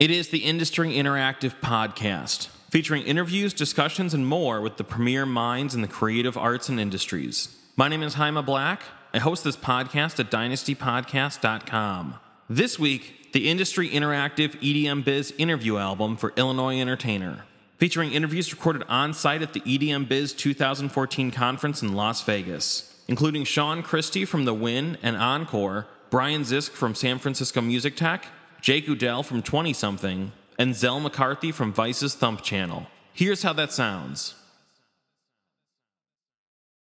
It is the Industry Interactive Podcast, featuring interviews, discussions, and more with the premier minds in the creative arts and industries. My name is Jaime Black. I host this podcast at dynastypodcast.com. This week, the Industry Interactive EDM Biz interview album for Illinois Entertainer, featuring interviews recorded on site at the EDM Biz 2014 conference in Las Vegas, including Sean Christie from The Wynn and Encore, Brian Zisk from San Francisco Music Tech, Jake Udell from 20 something, and Zel McCarthy from Vice's Thump Channel. Here's how that sounds.